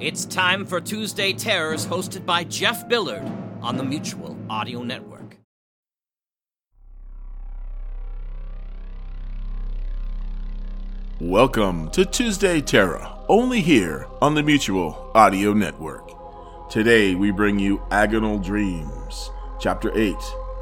It's time for Tuesday Terrors, hosted by Jeff Billard on the Mutual Audio Network. Welcome to Tuesday Terror, only here on the Mutual Audio Network. Today we bring you Agonal Dreams, Chapter 8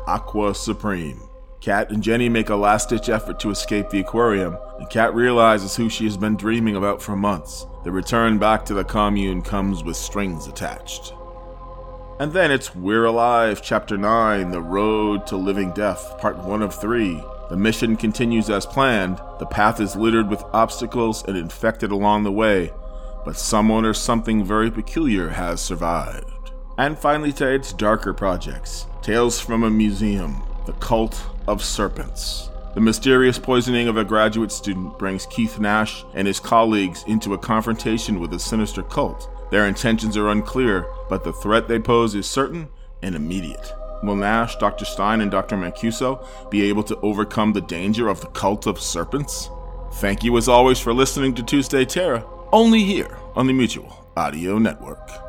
Aqua Supreme. Kat and Jenny make a last ditch effort to escape the aquarium, and Kat realizes who she has been dreaming about for months. The return back to the commune comes with strings attached. And then it's We're Alive, Chapter 9 The Road to Living Death, Part 1 of 3. The mission continues as planned. The path is littered with obstacles and infected along the way, but someone or something very peculiar has survived. And finally, to its darker projects Tales from a Museum, The Cult of Serpents. The mysterious poisoning of a graduate student brings Keith Nash and his colleagues into a confrontation with a sinister cult. Their intentions are unclear, but the threat they pose is certain and immediate. Will Nash, Dr. Stein, and Dr. Mancuso be able to overcome the danger of the cult of serpents? Thank you as always for listening to Tuesday Terror, only here on the Mutual Audio Network.